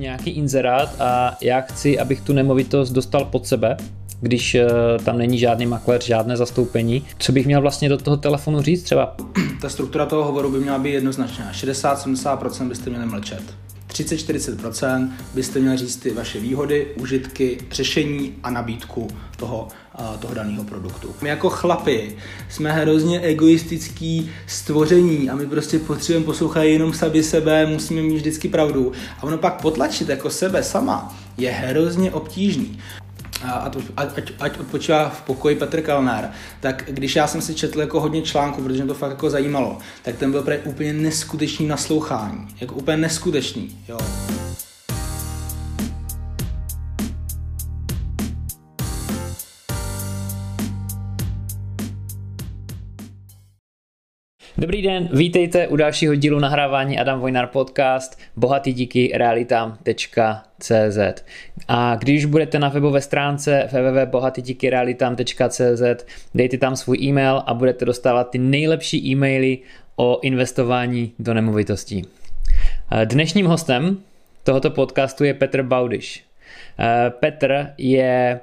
nějaký inzerát a já chci, abych tu nemovitost dostal pod sebe, když uh, tam není žádný makléř, žádné zastoupení. Co bych měl vlastně do toho telefonu říct třeba? Ta struktura toho hovoru by měla být jednoznačná. 60-70% byste měli mlčet. 30-40% byste měli říct ty vaše výhody, užitky, řešení a nabídku toho, uh, toho daného produktu. My jako chlapi jsme hrozně egoistický stvoření a my prostě potřebujeme poslouchat jenom sami sebe, musíme mít vždycky pravdu. A ono pak potlačit jako sebe sama je hrozně obtížný ať, ať, ať odpočívá v pokoji Petr Kalnár, tak když já jsem si četl jako hodně článků, protože mě to fakt jako zajímalo, tak ten byl úplně neskutečný naslouchání. Jako úplně neskutečný, jo. Dobrý den, vítejte u dalšího dílu nahrávání Adam Vojnar podcast bohatý díky realitám.cz A když budete na webové stránce www.bohatydíkyrealitám.cz dejte tam svůj e-mail a budete dostávat ty nejlepší e-maily o investování do nemovitostí. Dnešním hostem tohoto podcastu je Petr Baudiš. Petr je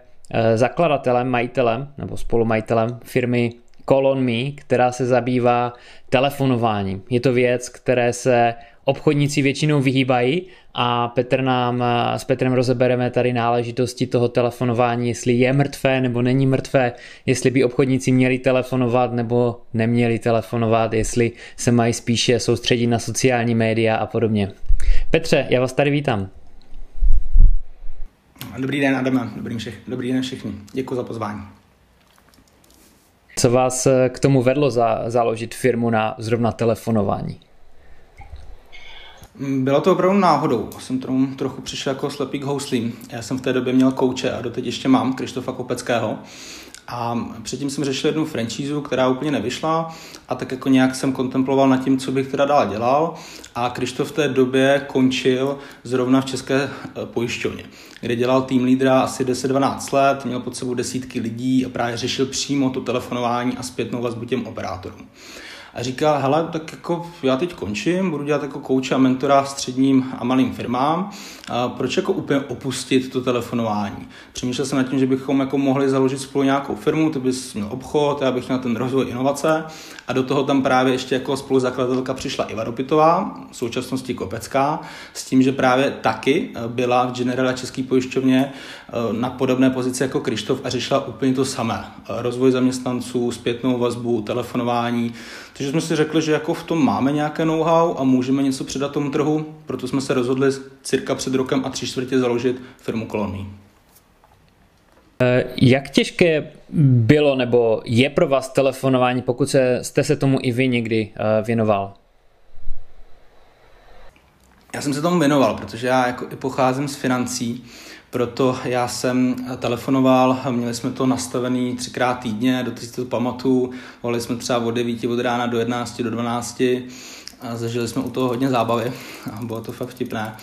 zakladatelem, majitelem nebo spolumajitelem firmy Call on Me, která se zabývá telefonováním. Je to věc, které se obchodníci většinou vyhýbají a Petr nám, s Petrem rozebereme tady náležitosti toho telefonování, jestli je mrtvé nebo není mrtvé, jestli by obchodníci měli telefonovat nebo neměli telefonovat, jestli se mají spíše soustředit na sociální média a podobně. Petře, já vás tady vítám. Dobrý den, Adame. Dobrý, všech, dobrý den všichni. Děkuji za pozvání. Co vás eh, k tomu vedlo za, založit firmu na zrovna telefonování? Mm, bylo to opravdu náhodou. Jsem tomu trochu přišel jako slepý k houslím. Já jsem v té době měl kouče a doteď ještě mám, Krištofa Kopeckého. A předtím jsem řešil jednu franšízu, která úplně nevyšla a tak jako nějak jsem kontemploval nad tím, co bych teda dál dělal. A Krištof v té době končil zrovna v České eh, pojišťovně, kde dělal tým lídra asi 10-12 let, měl pod sebou desítky lidí a právě řešil přímo to telefonování a zpětnou vazbu těm operátorům a říkal, hele, tak jako já teď končím, budu dělat jako kouče a mentora středním a malým firmám, a proč jako úplně opustit to telefonování? Přemýšlel jsem nad tím, že bychom jako mohli založit spolu nějakou firmu, ty bys měl obchod, já bych měl ten rozvoj inovace a do toho tam právě ještě jako spoluzakladatelka přišla Iva Dopitová, v současnosti Kopecká, s tím, že právě taky byla v Generala České pojišťovně eh, na podobné pozici jako Krištof a řešila úplně to samé. Rozvoj zaměstnanců, zpětnou vazbu, telefonování, takže jsme si řekli, že jako v tom máme nějaké know-how a můžeme něco předat tomu trhu, proto jsme se rozhodli cirka před rokem a tři čtvrtě založit firmu Kolonii. Eh, jak těžké bylo nebo je pro vás telefonování, pokud se, jste se tomu i vy někdy eh, věnoval? Já jsem se tomu věnoval, protože já jako i pocházím z financí, proto já jsem telefonoval, měli jsme to nastavený třikrát týdně, do si to pamatuju, volali jsme třeba od 9 od rána do 11 do 12 a zažili jsme u toho hodně zábavy a bylo to fakt vtipné.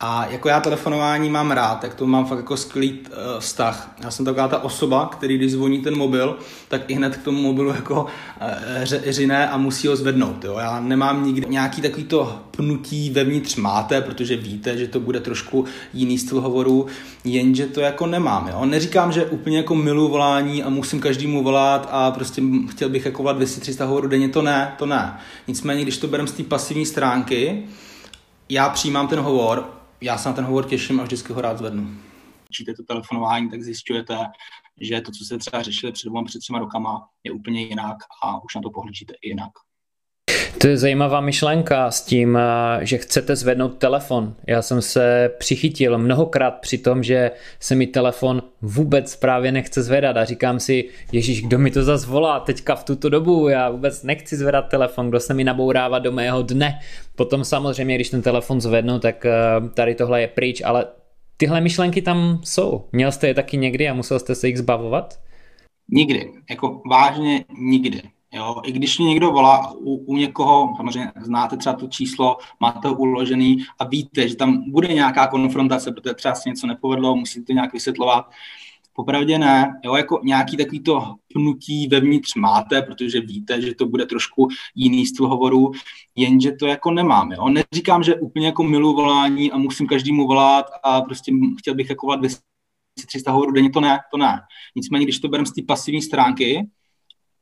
A jako já telefonování mám rád, tak to mám fakt jako skvělý uh, vztah. Já jsem taková ta osoba, který když zvoní ten mobil, tak i hned k tomu mobilu jako uh, řiné a musí ho zvednout. Jo? Já nemám nikdy nějaký takový to pnutí vevnitř máte, protože víte, že to bude trošku jiný styl hovoru, jenže to jako nemám. Jo? Neříkám, že úplně jako milu volání a musím každému volat a prostě chtěl bych jako volat 200-300 hovorů denně, to ne, to ne. Nicméně, když to berem z té pasivní stránky, já přijímám ten hovor, já se na ten hovor těším a vždycky ho rád zvednu. Učíte to telefonování, tak zjišťujete, že to, co jste třeba řešili před dvěma, před třema rokama, je úplně jinak a už na to pohlížíte i jinak. To je zajímavá myšlenka s tím, eh, že chcete zvednout telefon. Já jsem se přichytil mnohokrát při tom, že se mi telefon vůbec právě nechce zvedat a říkám si, Ježíš, kdo mi to zase volá teďka v tuto dobu, já vůbec nechci zvedat telefon, kdo se mi nabourává do mého dne. Potom samozřejmě, když ten telefon zvednu, tak eh, tady tohle je pryč, ale tyhle myšlenky tam jsou. Měl jste je taky někdy a musel jste se jich zbavovat? Nikdy, jako vážně nikdy. Jo, I když mě někdo volá u, u někoho, samozřejmě znáte třeba to číslo, máte ho uložený a víte, že tam bude nějaká konfrontace, protože třeba se něco nepovedlo, musíte to nějak vysvětlovat, Popravdě ne, jo, jako nějaký takový to pnutí vevnitř máte, protože víte, že to bude trošku jiný styl hovoru, jenže to jako nemám, jo. Neříkám, že úplně jako milu volání a musím každému volat a prostě chtěl bych jako volat 300 hovorů denně, to ne, to ne. Nicméně, když to bereme z té pasivní stránky,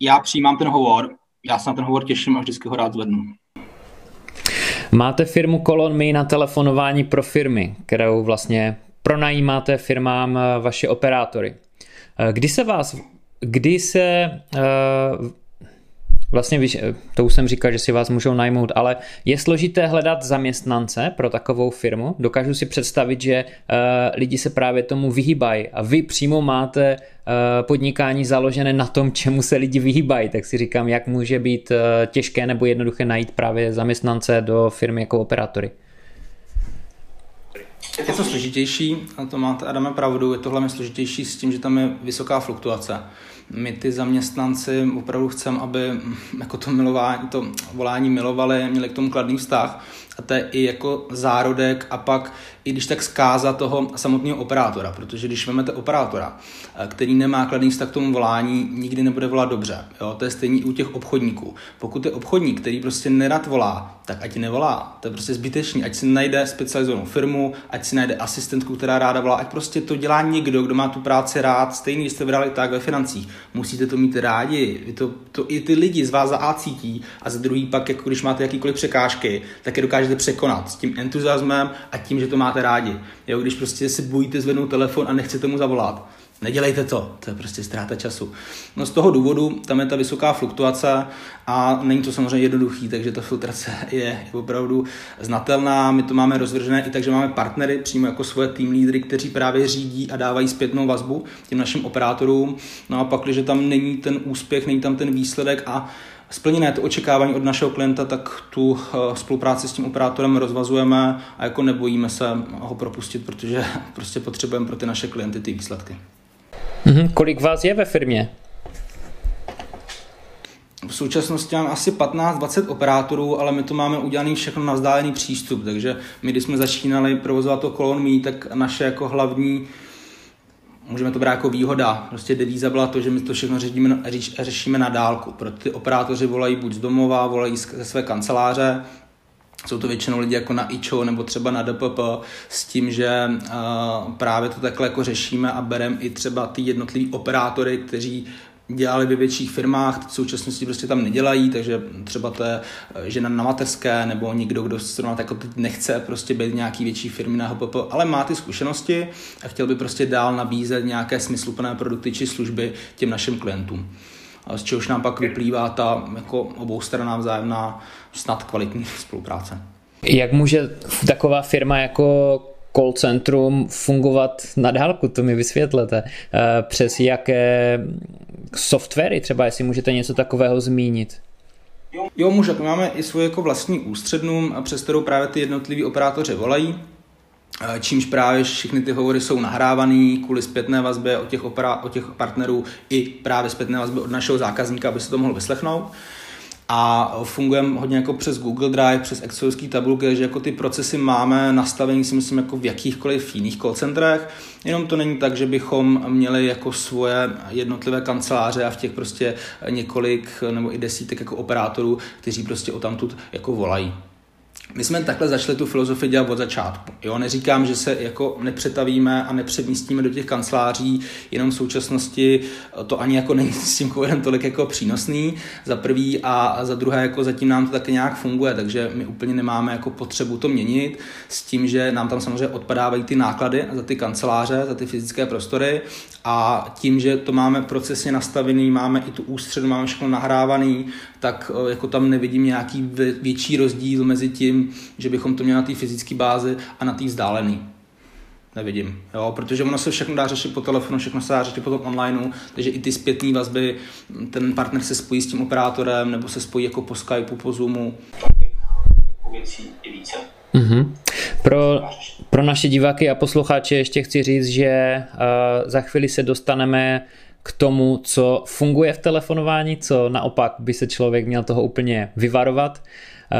já přijímám ten hovor, já se na ten hovor těším a vždycky ho rád zvednu. Máte firmu Colon Me na telefonování pro firmy, kterou vlastně pronajímáte firmám eh, vaše operátory. Eh, kdy se vás, kdy se uh, Vlastně víš, to už jsem říkal, že si vás můžou najmout, ale je složité hledat zaměstnance pro takovou firmu. Dokážu si představit, že uh, lidi se právě tomu vyhýbají a vy přímo máte uh, podnikání založené na tom, čemu se lidi vyhýbají. Tak si říkám, jak může být uh, těžké nebo jednoduché najít právě zaměstnance do firmy jako operátory. Je to složitější, a to máte Adame pravdu, je to hlavně složitější s tím, že tam je vysoká fluktuace my ty zaměstnanci opravdu chceme, aby jako to milování, to volání milovali, měli k tomu kladný vztah a to je i jako zárodek a pak i když tak zkáza toho samotného operátora, protože když vezmete operátora, eh, který nemá kladný vztah k tomu volání, nikdy nebude volat dobře. Jo? To je stejný u těch obchodníků. Pokud je obchodník, který prostě nerad volá, tak ať nevolá. To je prostě zbytečný. Ať si najde specializovanou firmu, ať si najde asistentku, která ráda volá, ať prostě to dělá někdo, kdo má tu práci rád. Stejný jste vybrali tak ve financích. Musíte to mít rádi. Vy to, to i ty lidi z vás za A cítí a za druhý pak, jako když máte jakýkoliv překážky, tak je dokážete překonat s tím entuziasmem a tím, že to máte rádi. Jo, když prostě se bojíte zvednout telefon a nechcete mu zavolat, Nedělejte to, to je prostě ztráta času. No z toho důvodu tam je ta vysoká fluktuace a není to samozřejmě jednoduchý, takže ta filtrace je opravdu znatelná. My to máme rozvržené i tak, že máme partnery přímo jako svoje tým lídry, kteří právě řídí a dávají zpětnou vazbu těm našim operátorům. No a pak, když tam není ten úspěch, není tam ten výsledek a splněné to očekávání od našeho klienta, tak tu eh, spolupráci s tím operátorem rozvazujeme a jako nebojíme se ho propustit, protože prostě potřebujeme pro ty naše klienty ty výsledky. Mm-hmm. Kolik vás je ve firmě? V současnosti mám asi 15-20 operátorů, ale my to máme udělaný všechno na vzdálený přístup, takže my, když jsme začínali provozovat to kolon tak naše jako hlavní můžeme to brát jako výhoda. Prostě devíza byla to, že my to všechno řešíme, řešíme na dálku. Pro ty operátoři volají buď z domova, volají ze své kanceláře, jsou to většinou lidi jako na IČO nebo třeba na DPP s tím, že uh, právě to takhle jako řešíme a bereme i třeba ty jednotlivý operátory, kteří dělali ve větších firmách, v současnosti prostě tam nedělají, takže třeba to je eh, žena na mateřské nebo někdo, kdo se jako teď nechce prostě být nějaký větší firmy na HPP, ale má ty zkušenosti a chtěl by prostě dál nabízet nějaké smysluplné produkty či služby těm našim klientům. Z čehož nám pak vyplývá ta jako oboustranná vzájemná snad kvalitní spolupráce. Jak může taková firma jako call centrum fungovat na dálku, to mi vysvětlete. Eh, přes jaké softwary třeba, jestli můžete něco takového zmínit? Jo, může. Máme i svou jako vlastní ústřednu, přes kterou právě ty jednotliví operátoři volají. Eh, čímž právě všechny ty hovory jsou nahrávané kvůli zpětné vazbě od těch, opera, od těch partnerů i právě zpětné vazby od našeho zákazníka, aby se to mohl vyslechnout a fungujeme hodně jako přes Google Drive, přes Excelovské tabulky, že jako ty procesy máme nastavení si myslím jako v jakýchkoliv jiných call centrech, jenom to není tak, že bychom měli jako svoje jednotlivé kanceláře a v těch prostě několik nebo i desítek jako operátorů, kteří prostě o tamtud jako volají. My jsme takhle začali tu filozofii dělat od začátku. Jo, neříkám, že se jako nepřetavíme a nepředmístíme do těch kanceláří, jenom v současnosti to ani jako není s tím covidem tolik jako přínosný, za prvý a za druhé jako zatím nám to taky nějak funguje, takže my úplně nemáme jako potřebu to měnit s tím, že nám tam samozřejmě odpadávají ty náklady za ty kanceláře, za ty fyzické prostory a tím, že to máme procesně nastavený, máme i tu ústředu, máme všechno nahrávaný, tak eh, jako tam nevidím nějaký větší rozdíl mezi tím, že bychom to měli na té fyzické bázi a na té vzdálené. Nevidím, jo, protože ono se všechno dá řešit po telefonu, všechno se dá řešit potom online, takže i ty zpětné vazby, ten partner se spojí s tím operátorem nebo se spojí jako po Skypeu, po Zoomu. Věcí je více. Mm-hmm. Pro, pro naše diváky a posluchače ještě chci říct, že uh, za chvíli se dostaneme k tomu, co funguje v telefonování, co naopak by se člověk měl toho úplně vyvarovat.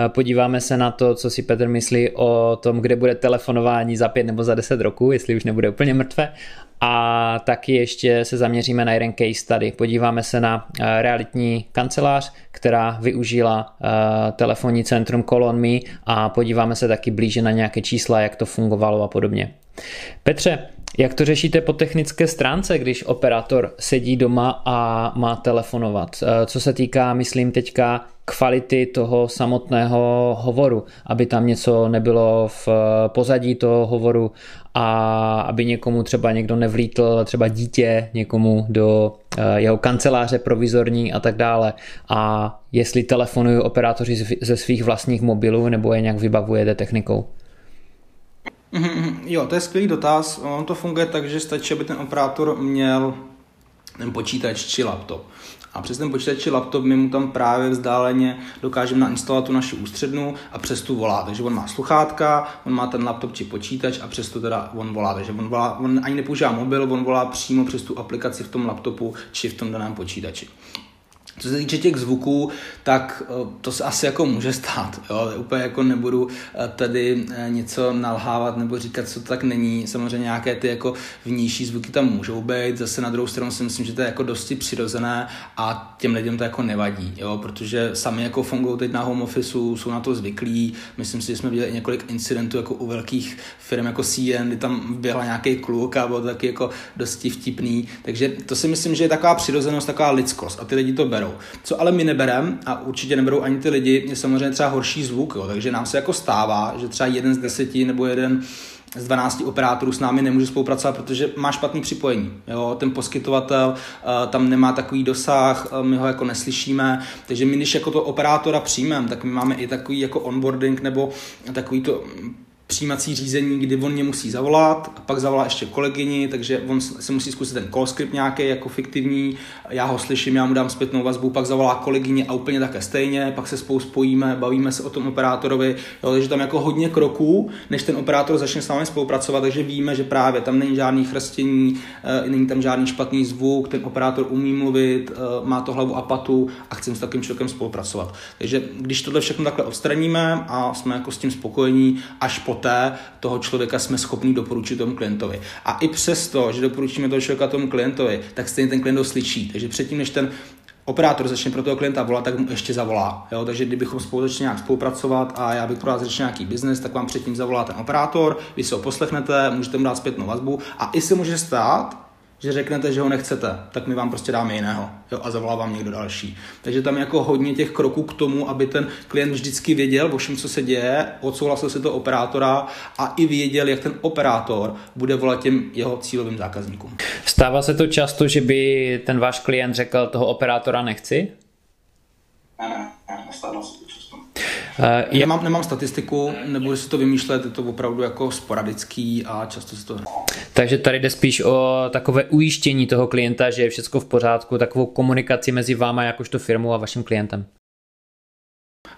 Podíváme se na to, co si Petr myslí o tom, kde bude telefonování za pět nebo za deset roků, jestli už nebude úplně mrtvé a taky ještě se zaměříme na jeden case study. Podíváme se na eh, realitní kancelář, která využila eh, telefonní centrum ColonMe a podíváme se taky blíže na nějaké čísla, jak to fungovalo a podobně. Petře, jak to řešíte po technické stránce, když operátor sedí doma a má telefonovat? Eh, co se týká, myslím teďka, kvality toho samotného hovoru, aby tam něco nebylo v pozadí toho hovoru a aby někomu třeba někdo nevlítl, třeba dítě někomu do eh, jeho kanceláře provizorní a tak dále. A jestli telefonují operátoři ze svých vlastních mobilů nebo je nějak vybavujete technikou? Mm-hmm, jo, to je skvělý dotaz. On to funguje tak, že stačí, aby ten operátor měl ten počítač či laptop. A přes ten počítač či laptop my mu tam právě vzdáleně dokážeme nainstalovat tu naši ústřednu a přes tu volá. Takže on má sluchátka, on má ten laptop či počítač a přes to teda on volá. Takže on, volá, on ani nepoužívá mobil, on volá přímo přes tu aplikaci v tom laptopu či v tom daném počítači. Co se týče těch zvuků, tak eh, to se asi jako může stát. Jo? Úplně jako nebudu eh, tady eh, něco nalhávat nebo říkat, co to tak není. Samozřejmě nějaké ty jako vnější zvuky tam můžou být. Zase na druhou stranu si myslím, že to je jako dosti přirozené a těm lidem to jako nevadí, jo? protože sami jako fungují teď na home office, jsou na to zvyklí. Myslím si, že jsme viděli několik incidentů jako u velkých firm jako CN, kdy tam běhla nějaký kluk a bylo to taky jako dosti vtipný. Takže to si myslím, že je taková přirozenost, taková lidskost a ty lidi to berou berou. Co ale my nebereme, a určitě neberou ani ty lidi, je samozřejmě třeba horší zvuk, jo. takže nám se jako stává, že třeba jeden z deseti nebo jeden z 12 operátorů s námi nemůže spolupracovat, protože má špatný připojení. Jo? Ten poskytovatel uh, tam nemá takový dosah, uh, my ho jako neslyšíme, takže my když jako to operátora přijmeme, tak my máme i takový jako onboarding nebo takový to přijímací řízení, kdy on mě musí zavolat, a pak zavolá ještě kolegyni, takže on se musí zkusit ten call script nějaký jako fiktivní, já ho slyším, já mu dám zpětnou vazbu, pak zavolá kolegyni a úplně také stejně, pak se spolu spojíme, bavíme se o tom operátorovi, jo, takže tam jako hodně kroků, než ten operátor začne s námi spolupracovat, takže víme, že právě tam není žádný chrstění, e, není tam žádný špatný zvuk, ten operátor umí mluvit, e, má to hlavu a patu a chceme s takým člověkem spolupracovat. Takže když tohle všechno takhle odstraníme a jsme jako s tím spokojení, až po poté toho člověka jsme schopni doporučit tomu klientovi. A i přesto, že doporučíme toho člověka tomu klientovi, tak stejně ten klient ho slyší. Takže předtím, než ten operátor začne pro toho klienta volat, tak mu ještě zavolá. Jo? Takže kdybychom začali nějak spolupracovat a já bych pro vás začal nějaký biznes, tak vám předtím zavolá ten operátor, vy si ho poslechnete, můžete mu dát zpětnou vazbu a i se může stát, že řeknete, že ho nechcete, tak my vám prostě dáme jiného jo, a zavolá vám někdo další. Takže tam je jako hodně těch kroků k tomu, aby ten klient vždycky věděl o všem, co se děje, odsouhlasil si to operátora a i věděl, jak ten operátor bude volat těm jeho cílovým zákazníkům. Stává se to často, že by ten váš klient řekl, toho operátora nechci? Ne, ne, ne, se je... nemám, nemám statistiku, nebudu si to vymýšlet, je to opravdu jako sporadický a často se to... Takže tady jde spíš o takové ujištění toho klienta, že je všechno v pořádku, takovou komunikaci mezi váma jakožto firmou a vaším klientem.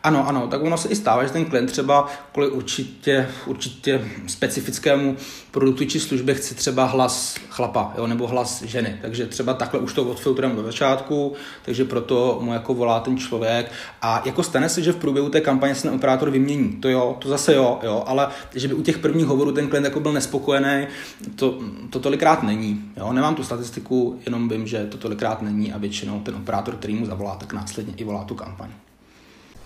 Ano, ano, tak ono se i stává, že ten klient třeba kvůli určitě, určitě specifickému produktu či službě chce třeba hlas chlapa jo, nebo hlas ženy. Takže třeba takhle už to odfiltrujeme do začátku, takže proto mu jako volá ten člověk. A jako stane se, že v průběhu té kampaně se ten operátor vymění. To jo, to zase jo, jo ale že by u těch prvních hovorů ten klient jako byl nespokojený, to, to tolikrát není. Jo. Nemám tu statistiku, jenom vím, že to tolikrát není a většinou ten operátor, který mu zavolá, tak následně i volá tu kampaň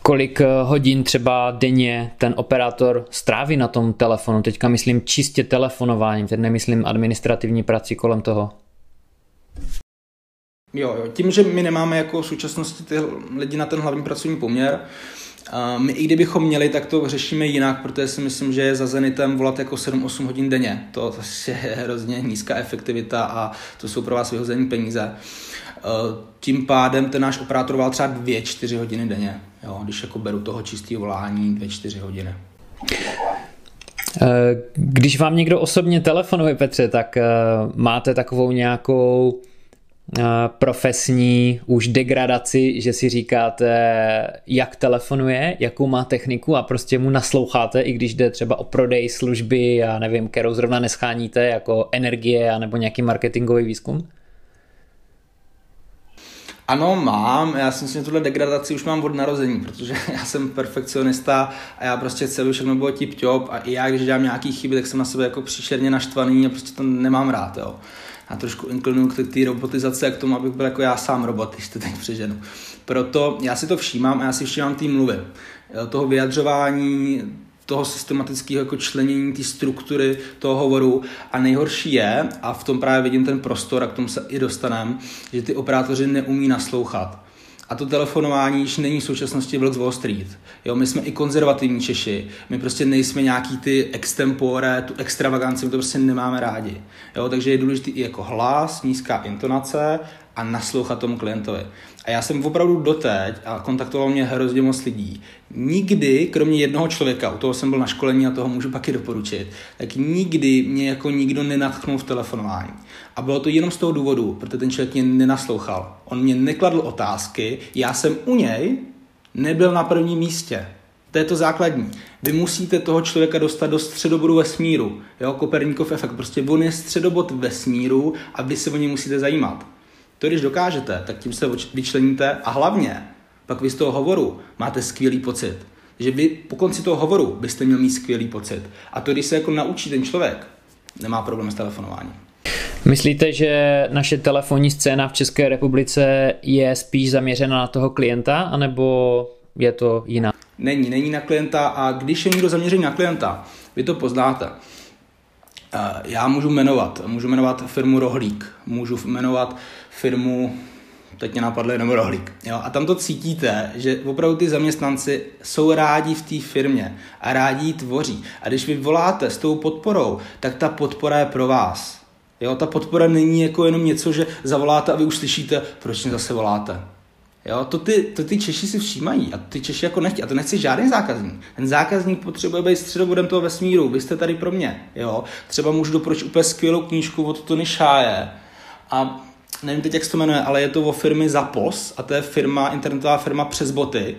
kolik eh, hodin třeba denně ten operátor stráví na tom telefonu. Teďka myslím čistě telefonováním, teď nemyslím administrativní prací kolem toho. Jo, jo, tím, že my nemáme jako v současnosti ty lidi na ten hlavní pracovní poměr, my i kdybychom měli, tak to řešíme jinak, protože si myslím, že je za Zenitem volat jako 7-8 hodin denně. To, to je hrozně nízká efektivita a to jsou pro vás vyhození peníze. Tím pádem ten náš operátor volal třeba 2-4 hodiny denně, jo, když jako beru toho čistého volání 2-4 hodiny. Eh, když vám někdo osobně telefonuje, Petře, tak eh, máte takovou nějakou eh, profesní už degradaci, že si říkáte, jak telefonuje, jakou má techniku a prostě mu nasloucháte, i když jde třeba o prodej služby a nevím, kterou zrovna nescháníte, jako energie nebo nějaký marketingový výzkum? Ano, mám. Já si myslím, že tuhle degradaci už mám od narození, protože já jsem perfekcionista a já prostě chci, všechno bylo tip top a i já, když dělám nějaký chyby, tak jsem na sebe jako příšerně naštvaný a prostě to nemám rád, jo. Já trošku inklinuju k té robotizaci a k tomu, abych byl jako já sám robot, když to teď přeženu. Proto já si to všímám a já si všímám té mluvy, toho vyjadřování, toho systematického jako členění té struktury toho hovoru a nejhorší je, a v tom právě vidím ten prostor a k tomu se i dostaneme, že ty operátoři neumí naslouchat. A to telefonování již není v současnosti Vlk z Wall Street. Jo, my jsme i konzervativní Češi, my prostě nejsme nějaký ty extempore, tu extravaganci, my to prostě nemáme rádi. Jo, takže je důležitý i jako hlas, nízká intonace a naslouchat tomu klientovi. A já jsem opravdu doteď, a kontaktoval mě hrozně moc lidí, nikdy, kromě jednoho člověka, u toho jsem byl na školení a toho můžu pak i doporučit, tak nikdy mě jako nikdo nenatchnul v telefonování. A bylo to jenom z toho důvodu, protože ten člověk mě nenaslouchal. On mě nekladl otázky, já jsem u něj nebyl na prvním místě. To je to základní. Vy musíte toho člověka dostat do středobodu vesmíru. Jo, Koperníkov efekt. Prostě on je středobod vesmíru a vy se o něj musíte zajímat. To když dokážete, tak tím se vyčleníte a hlavně pak vy z toho hovoru máte skvělý pocit. Že vy po konci toho hovoru byste měl mít skvělý pocit. A to, když se jako naučí ten člověk, nemá problém s telefonováním. Myslíte, že naše telefonní scéna v České republice je spíš zaměřena na toho klienta, anebo je to jiná? Není, není na klienta a když je někdo zaměřený na klienta, vy to poznáte. Já můžu jmenovat, můžu jmenovat firmu Rohlík, můžu jmenovat firmu, teď mě napadl jenom Rohlík. Jo? A tam to cítíte, že opravdu ty zaměstnanci jsou rádi v té firmě a rádi ji tvoří. A když vy voláte s tou podporou, tak ta podpora je pro vás. Jo, ta podpora není jako jenom něco, že zavoláte a vy už slyšíte, proč mě zase voláte. Jo, to ty, to ty Češi si všímají a ty Češi jako nechtějí. A to nechci žádný zákazník. Ten zákazník potřebuje být středobodem toho vesmíru. Vy jste tady pro mě. Jo. Třeba můžu doporučit úplně skvělou knížku od Tony Šáje. A nevím teď, jak se to jmenuje, ale je to o firmy Zapos a to je firma, internetová firma přes boty.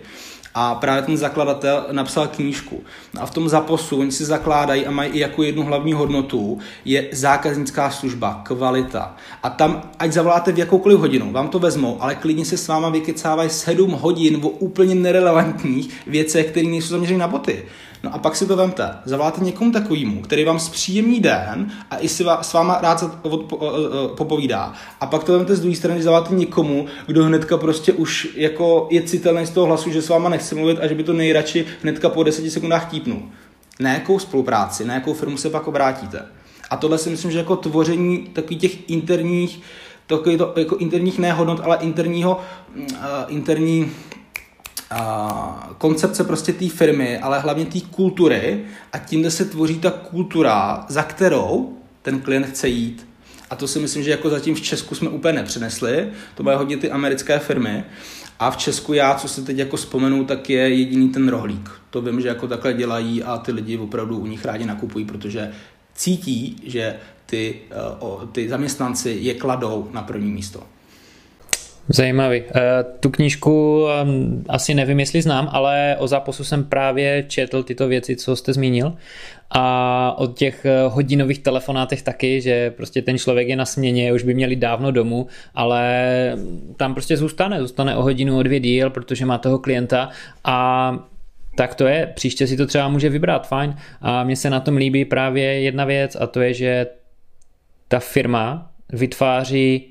A právě ten zakladatel napsal knížku. A v tom zaposu oni si zakládají a mají i jako jednu hlavní hodnotu, je zákaznická služba, kvalita. A tam, ať zavoláte v jakoukoliv hodinu, vám to vezmou, ale klidně se s váma vykecávají 7 hodin o úplně nerelevantních věcech, které nejsou zaměřené na boty. No a pak si to vemte, zavoláte někomu takovýmu, který vám zpříjemní den a i si s váma rád se popovídá. A pak to vemte z druhé strany, zavoláte někomu, kdo hnedka prostě už jako je citelný z toho hlasu, že s váma nechce mluvit a že by to nejradši hnedka po deseti sekundách típnul. Na jakou spolupráci, na jakou firmu se pak obrátíte. A tohle si myslím, že jako tvoření takových těch interních, takových to, jako interních nehodnot, ale interního, uh, interní koncepce prostě té firmy, ale hlavně té kultury a tím, se tvoří ta kultura, za kterou ten klient chce jít. A to si myslím, že jako zatím v Česku jsme úplně nepřenesli, to bude hodně ty americké firmy. A v Česku já, co se teď jako vzpomenu, tak je jediný ten rohlík. To vím, že jako takhle dělají a ty lidi opravdu u nich rádi nakupují, protože cítí, že ty, eh, ty zaměstnanci je kladou na první místo. Zajímavý. Eh, tu knížku ehm, asi nevím, jestli znám, ale o zápasu jsem právě četl tyto věci, co jste zmínil. A od těch eh, hodinových telefonátech taky, že prostě ten člověk je na směně, už by měli dávno domů, ale tam prostě zůstane, zůstane o hodinu, o dvě díl, protože má toho klienta a tak to je, příště si to třeba může vybrat, fajn. A mně se na tom líbí právě jedna věc a to je, že ta firma vytváří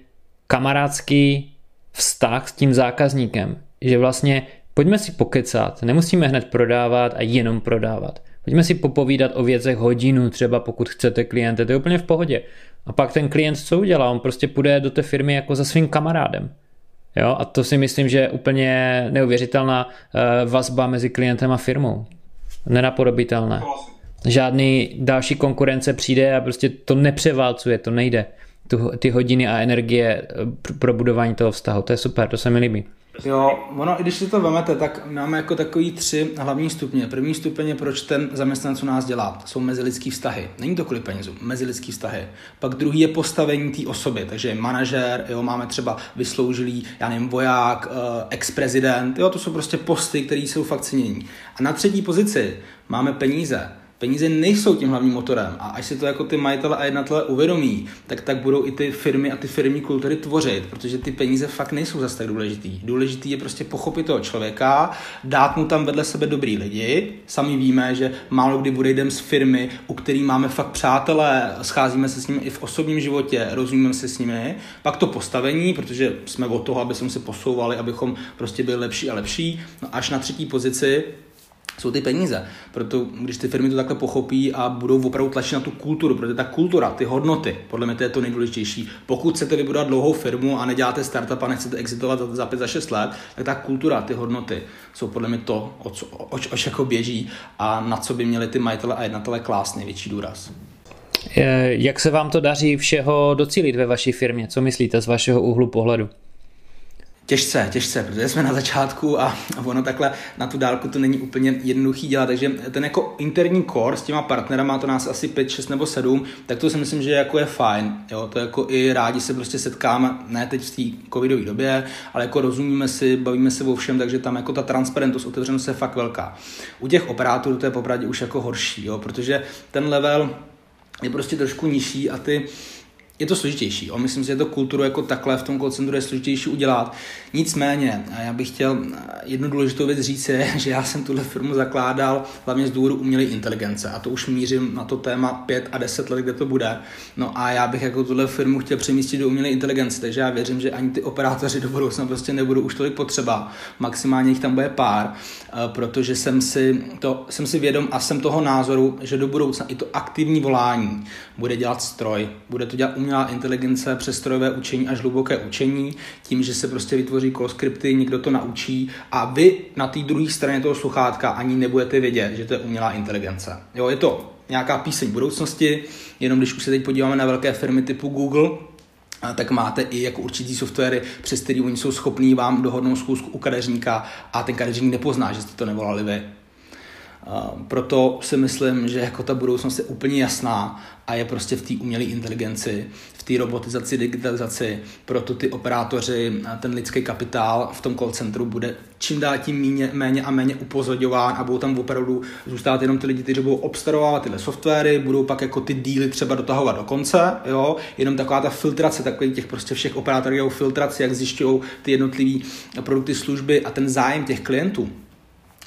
kamarádský vztah s tím zákazníkem, že vlastně pojďme si pokecat, nemusíme hned prodávat a jenom prodávat. Pojďme si popovídat o věcech hodinu, třeba pokud chcete klienty, to je úplně v pohodě. A pak ten klient co udělá? On prostě půjde do té firmy jako za svým kamarádem. Jo? A to si myslím, že je úplně neuvěřitelná uh, vazba mezi klientem a firmou. Nenapodobitelné. Žádný další konkurence přijde a prostě to nepřeválcuje, to nejde tu, ty hodiny a energie eh, pro budování toho vztahu. To je super, to se mi líbí. Jo, ono, i když si to vemete, tak máme jako takový tři hlavní stupně. První stupeň je, proč ten zaměstnanec u nás dělá. To jsou mezilidský vztahy. Není to kvůli penězům, mezilidský vztahy. Pak druhý je postavení té osoby, takže manažer, jo, máme třeba vysloužilý, já nevím, voják, eh, ex-prezident, jo, to jsou prostě posty, které jsou fakt cenění. A na třetí pozici máme peníze Peníze nejsou tím hlavním motorem a až si to jako ty majitele a jednatele uvědomí, tak tak budou i ty firmy a ty firmní kultury tvořit, protože ty peníze fakt nejsou zase tak důležitý. Důležitý je prostě pochopit toho člověka, dát mu tam vedle sebe dobrý lidi. Sami víme, že málo kdy bude jdem z firmy, u který máme fakt přátelé, scházíme se s nimi i v osobním životě, rozumíme se s nimi. Pak to postavení, protože jsme od toho, aby jsme se posouvali, abychom prostě byli lepší a lepší. No až na třetí pozici jsou ty peníze. Proto, když ty firmy to takhle pochopí a budou opravdu tlačit na tu kulturu, protože ta kultura, ty hodnoty, podle mě to je to nejdůležitější. Pokud chcete vybudovat dlouhou firmu a neděláte startup a nechcete exitovat za, za 5 za 6 let, tak ta kultura, ty hodnoty jsou podle mě to, oč, oč, oč jako běží a na co by měli ty majitele a jednatele klást největší důraz. Jak se vám to daří všeho docílit ve vaší firmě? Co myslíte z vašeho úhlu pohledu? Těžce, těžce, protože jsme na začátku a ono takhle na tu dálku to není úplně jednoduchý dělat, takže ten jako interní core s těma partnerama, to nás asi 5, 6 nebo 7, tak to si myslím, že jako je fajn, jo, to jako i rádi se prostě setkáme, ne teď v té covidové době, ale jako rozumíme si, bavíme se o všem, takže tam jako ta transparentnost, otevřenost je fakt velká. U těch operátorů to je popravdě už jako horší, jo, protože ten level je prostě trošku nižší a ty je to složitější. O, myslím si, že to kulturu jako takhle v tom call centru je složitější udělat. Nicméně, já bych chtěl jednu důležitou věc říct, je, že já jsem tuhle firmu zakládal hlavně z důvodu umělé inteligence a to už mířím na to téma 5 a 10 let, kde to bude. No a já bych jako tuhle firmu chtěl přemístit do umělé inteligence, takže já věřím, že ani ty operátoři do budoucna prostě nebudou už tolik potřeba. Maximálně jich tam bude pár, eh, protože jsem si, to, jsem si vědom a jsem toho názoru, že do budoucna i to aktivní volání bude dělat stroj, bude to dělat umělá inteligence přes strojové učení až hluboké učení, tím, že se prostě vytvoří call skripty, někdo to naučí a vy na té druhé straně toho sluchátka ani nebudete vědět, že to je umělá inteligence. Jo, je to nějaká píseň budoucnosti, jenom když už se teď podíváme na velké firmy typu Google, tak máte i jako určitý softwary, přes který oni jsou schopní vám dohodnout schůzku u kadeřníka a ten kadeřník nepozná, že jste to nevolali vy. Proto si myslím, že jako ta budoucnost je úplně jasná a je prostě v té umělé inteligenci, v té robotizaci, digitalizaci. Proto ty operátoři, ten lidský kapitál v tom call centru bude čím dál tím méně, méně a méně upozorňován a budou tam opravdu zůstat jenom ty lidi, kteří budou obstarovávat tyhle softwary, budou pak jako ty díly třeba dotahovat do konce, jo, jenom taková ta filtrace, takových těch prostě všech operátorů filtrace, jak zjišťují ty jednotlivé produkty, služby a ten zájem těch klientů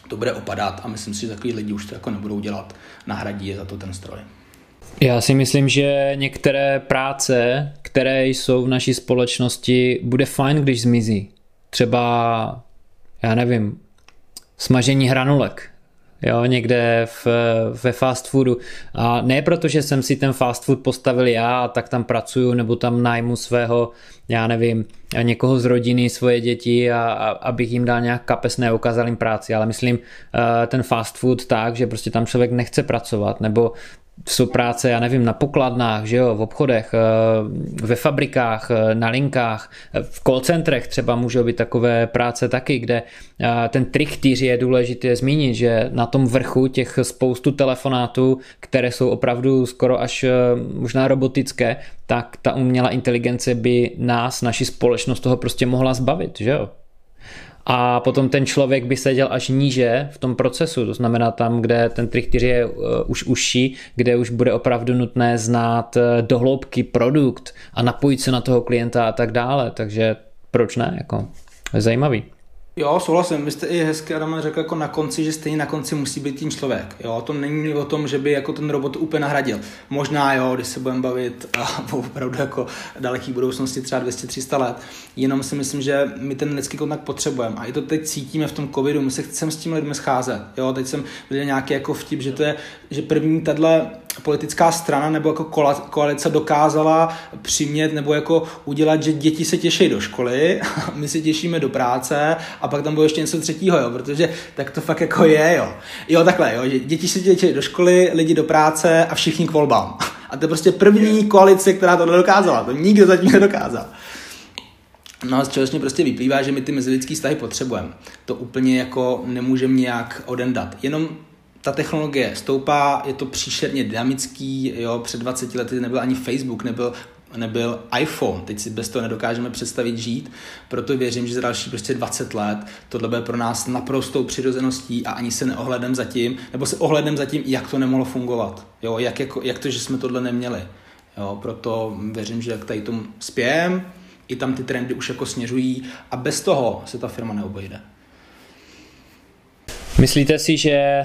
to bude opadat a myslím si, že takový lidi už to jako nebudou dělat, nahradí je za to ten stroj. Já si myslím, že některé práce, které jsou v naší společnosti, bude fajn, když zmizí. Třeba, já nevím, smažení hranulek jo, někde v, ve fast foodu. A ne proto, že jsem si ten fast food postavil já a tak tam pracuju, nebo tam najmu svého, já nevím, někoho z rodiny, svoje děti a, a abych jim dal nějak kapesné, ukázal jim práci, ale myslím uh, ten fast food tak, že prostě tam člověk nechce pracovat, nebo jsou práce, já nevím, na pokladnách, že jo, v obchodech, eh, ve fabrikách, eh, na linkách, eh, v call centrech třeba můžou být takové práce taky, kde ten trichtýř je důležité zmínit, že na tom vrchu těch spoustu telefonátů, které jsou opravdu skoro až možná robotické, tak ta umělá inteligence by nás, naši společnost toho prostě mohla zbavit, že jo? A potom ten člověk by seděl až níže v tom procesu, to znamená tam, kde ten trichtyř je uh, už užší, kde už bude opravdu nutné znát uh, dohloubky produkt a napojit se na toho klienta a tak dále, takže proč ne, jako zajímavý. Jo, souhlasím. Vy jste i hezky, Adam, řekl jako na konci, že stejně na konci musí být tím člověk. Jo, to není o tom, že by jako ten robot úplně nahradil. Možná jo, když se budeme bavit a opravdu jako daleký budoucnosti, třeba 200-300 let. Jenom si myslím, že my ten lidský kontakt potřebujeme. A i to teď cítíme v tom covidu. My se chceme s tím lidmi scházet. Jo, teď jsem viděl nějaký jako vtip, že to je, že první tahle politická strana nebo jako koalice dokázala přimět nebo jako udělat, že děti se těší do školy, my se těšíme do práce a pak tam bylo ještě něco třetího, jo, protože tak to fakt jako je, jo. Jo, takhle, jo, že děti se těší do školy, lidi do práce a všichni k volbám. A to je prostě první koalice, která to nedokázala. To nikdo zatím nedokázal. No a z čeho prostě vyplývá, že my ty mezilidský vztahy potřebujeme. To úplně jako nemůžeme nějak odendat. Jenom ta technologie stoupá, je to příšerně dynamický, jo, před 20 lety nebyl ani Facebook, nebyl nebyl iPhone. Teď si bez toho nedokážeme představit žít, proto věřím, že za další prostě 20 let tohle bude pro nás naprostou přirozeností a ani se neohledem za tím, nebo se ohledem za tím, jak to nemohlo fungovat. Jo, jak, jako, jak to, že jsme tohle neměli. Jo, proto věřím, že jak tady tomu spějem, i tam ty trendy už jako směřují a bez toho se ta firma neobejde. Myslíte si, že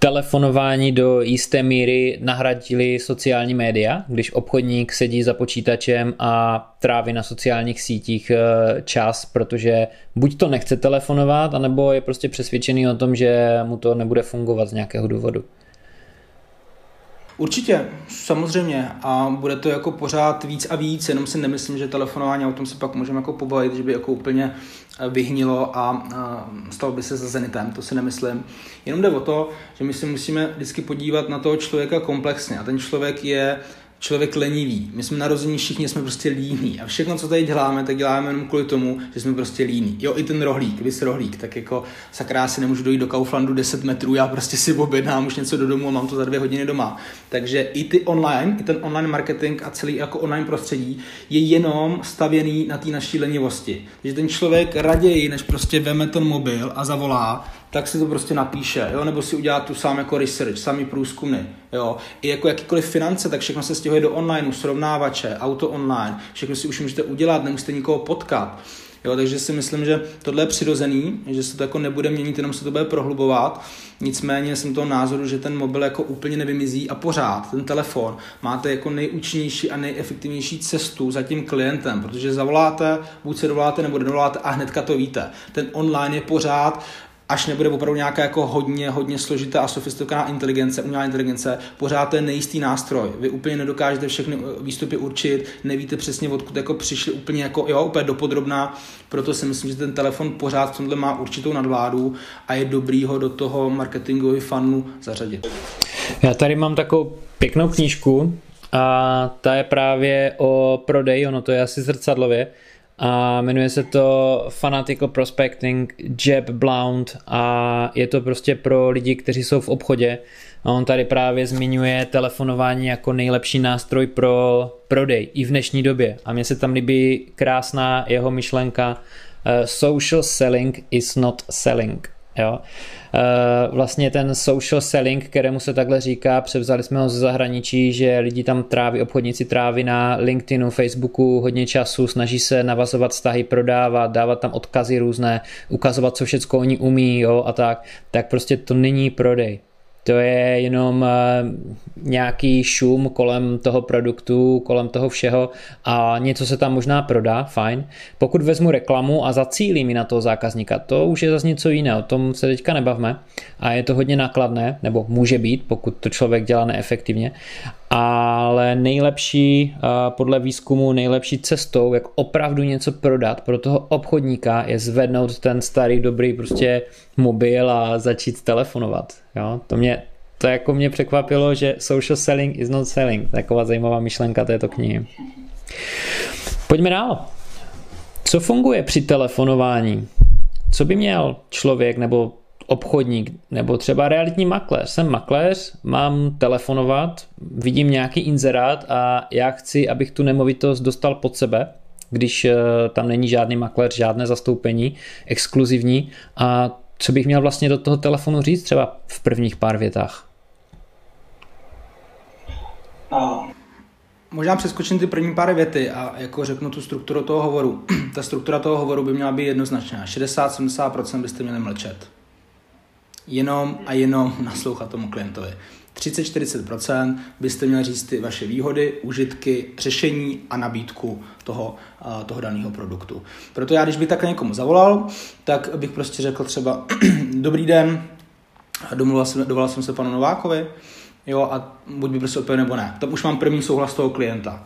telefonování do jisté míry nahradili sociální média, když obchodník sedí za počítačem a tráví na sociálních sítích eh, čas, protože buď to nechce telefonovat, anebo je prostě přesvědčený o tom, že mu to nebude fungovat z nějakého důvodu. Určitě, samozřejmě. A bude to jako pořád víc a víc, jenom si nemyslím, že telefonování, o tom se pak můžeme jako pobavit, že by jako úplně eh, vyhnilo a stalo by se za Zenitem, to si nemyslím. Jenom jde o to, že my si musíme vždycky podívat na toho člověka komplexně. A ten člověk je člověk lenivý. My jsme narození všichni, jsme prostě líní. A všechno, co tady děláme, tak děláme jenom kvůli tomu, že jsme prostě líní. Jo, i ten rohlík, vy rohlík, tak jako sakra, si nemůžu dojít do Kauflandu 10 metrů, já prostě si objednám už něco do domu a mám to za dvě hodiny doma. Takže i ty online, i ten online marketing a celý jako online prostředí je jenom stavěný na té naší lenivosti. Takže ten člověk raději, než prostě veme ten mobil a zavolá, tak si to prostě napíše, jo? nebo si udělá tu sám jako research, samý průzkumy. Jo? I jako jakýkoliv finance, tak všechno se stěhuje do online, srovnávače, auto online, všechno si už můžete udělat, nemusíte nikoho potkat. Jo, takže si myslím, že tohle je přirozený, že se to jako nebude měnit, jenom se to bude prohlubovat. Nicméně jsem toho názoru, že ten mobil jako úplně nevymizí a pořád ten telefon máte jako nejúčinnější a nejefektivnější cestu za tím klientem, protože zavoláte, buď se dovoláte nebo nedovoláte a hnedka to víte. Ten online je pořád až nebude opravdu nějaká jako hodně, hodně složitá a sofistikovaná inteligence, umělá inteligence, pořád to je nejistý nástroj. Vy úplně nedokážete všechny eh, výstupy určit, nevíte přesně, odkud jako přišli úplně jako, jo, úplně dopodrobná, proto si myslím, že ten telefon pořád v tomhle má určitou nadvládu a je dobrý ho do toho marketingového fanu zařadit. Já tady mám takovou pěknou knížku a ta je právě o prodeji, ono to je asi zrcadlově, a jmenuje se to Fanatical Prospecting Jeb Blount a je to prostě pro lidi, kteří jsou v obchodě. A on tady právě zmiňuje telefonování jako nejlepší nástroj pro prodej i v dnešní době. A mně se tam líbí krásná jeho myšlenka uh, social selling is not selling Jo? Eh, vlastně ten social selling, kterému se takhle říká, převzali jsme ho ze zahraničí, že lidi tam tráví, obchodníci tráví na LinkedInu, Facebooku hodně času, snaží se navazovat vztahy, prodávat, dávat tam odkazy různé, ukazovat, co všechno oni umí jo, a tak, tak prostě to není prodej to je jenom eh, nějaký šum kolem toho produktu, kolem toho všeho a něco se tam možná prodá, fajn. Pokud vezmu reklamu a zacílím mi na toho zákazníka, to už je zase něco jiného, o tom se teďka nebavme a je to hodně nákladné, nebo může být, pokud to člověk dělá neefektivně ale nejlepší, podle výzkumu, nejlepší cestou, jak opravdu něco prodat pro toho obchodníka je zvednout ten starý dobrý prostě mobil a začít telefonovat. Jo? To mě, to jako mě překvapilo, že social selling is not selling. Taková zajímavá myšlenka této knihy. Pojďme dál. Co funguje při telefonování? Co by měl člověk nebo obchodník nebo třeba realitní makléř. Jsem makléř, mám telefonovat, vidím nějaký inzerát a já chci, abych tu nemovitost dostal pod sebe, když eh, tam není žádný makléř, žádné zastoupení, exkluzivní a co bych měl vlastně do toho telefonu říct třeba v prvních pár větách? No, možná přeskočím ty první pár věty a jako řeknu tu strukturu toho hovoru. Ta struktura toho hovoru by měla být jednoznačná. 60-70% byste měli mlčet jenom a jenom naslouchat tomu klientovi. 30-40% byste měli říct ty vaše výhody, užitky, řešení a nabídku toho, toho daného produktu. Proto já, když bych takhle někomu zavolal, tak bych prostě řekl třeba dobrý den, domluvil jsem, dovolal jsem se panu Novákovi, jo, a buď by prostě odpověděl nebo ne. Tam už mám první souhlas toho klienta.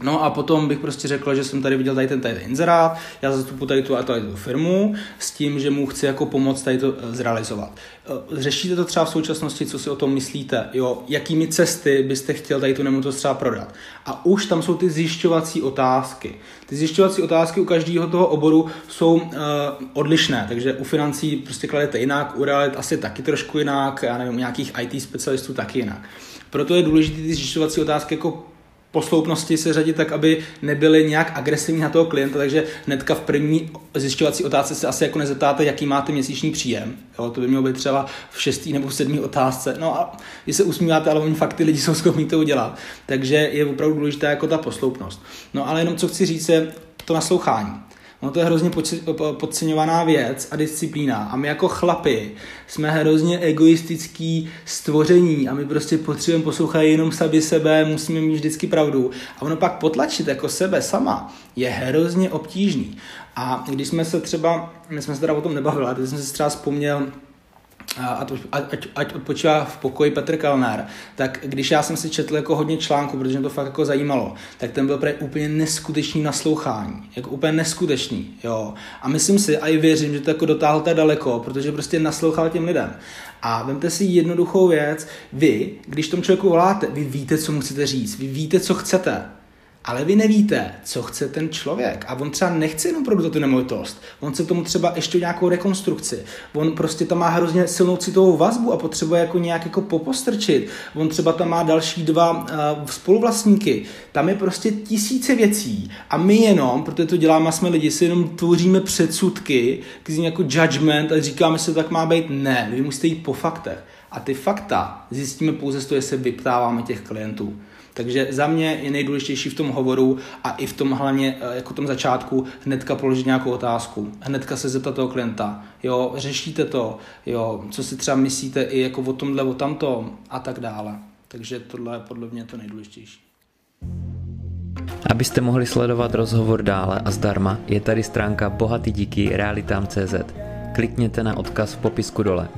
No a potom bych prostě řekl, že jsem tady viděl tady ten, tady ten inzerát, já zastupuji tady tu a tady tu firmu s tím, že mu chci jako pomoct tady to eh, zrealizovat. Eh, řešíte to třeba v současnosti, co si o tom myslíte, jo, jakými cesty byste chtěl tady tu nemovitost třeba prodat. A už tam jsou ty zjišťovací otázky. Ty zjišťovací otázky u každého toho oboru jsou uh, odlišné, takže u financí prostě kladete jinak, u realit asi taky trošku jinak, já nevím, u nějakých IT specialistů taky jinak. Proto je důležité ty zjišťovací otázky jako posloupnosti se řadit tak, aby nebyly nějak agresivní na toho klienta, takže hnedka v první zjišťovací otázce se asi jako nezeptáte, jaký máte měsíční příjem. Jo, to by mělo být třeba v šestý nebo v sedmý otázce. No a vy se usmíváte, ale oni fakt ty lidi jsou schopni to udělat. Takže je opravdu důležitá jako ta posloupnost. No ale jenom co chci říct je to naslouchání. No to je hrozně podceňovaná věc a disciplína. A my jako chlapi jsme hrozně egoistický stvoření a my prostě potřebujeme poslouchat jenom sami sebe, musíme mít vždycky pravdu. A ono pak potlačit jako sebe sama je hrozně obtížný. A když jsme se třeba, my jsme se teda o tom nebavili, ale teď jsem si třeba vzpomněl, ať, ať, ať odpočívá v pokoji Petr Kalnár, tak když já jsem si četl jako hodně článků, protože mě to fakt jako zajímalo, tak ten byl právě úplně neskutečný naslouchání, jako úplně neskutečný, jo. A myslím si, a i věřím, že to jako dotáhl tak daleko, protože prostě naslouchal těm lidem. A vemte si jednoduchou věc, vy, když tomu člověku voláte, vy víte, co mu chcete říct, vy víte, co chcete, ale vy nevíte, co chce ten člověk. A on třeba nechce jenom prodat tu nemovitost. On k tomu třeba ještě nějakou rekonstrukci. On prostě tam má hrozně silnou citovou vazbu a potřebuje jako nějak jako popostrčit. On třeba tam má další dva uh, spoluvlastníky. Tam je prostě tisíce věcí. A my jenom, protože to děláme, jsme lidi, si jenom tvoříme předsudky, jako judgment a říkáme si, tak má být. Ne, vy musíte jít po faktech. A ty fakta zjistíme pouze z toho, se vyptáváme těch klientů. Takže za mě je nejdůležitější v tom hovoru a i v tom hlavně eh, jako tom začátku hnedka položit nějakou otázku, hnedka se zeptat toho klienta, jo, řešíte to, jo, co si třeba myslíte i jako o tomhle, o tamto a tak dále. Takže tohle je podle mě to nejdůležitější. Abyste mohli sledovat rozhovor dále a zdarma, je tady stránka bohatý díky realitám.cz. Klikněte na odkaz v popisku dole.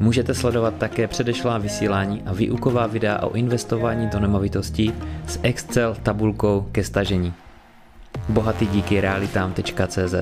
Můžete sledovat také předešlá vysílání a výuková videa o investování do nemovitostí s Excel tabulkou ke stažení. Bohatý díky realitám.cz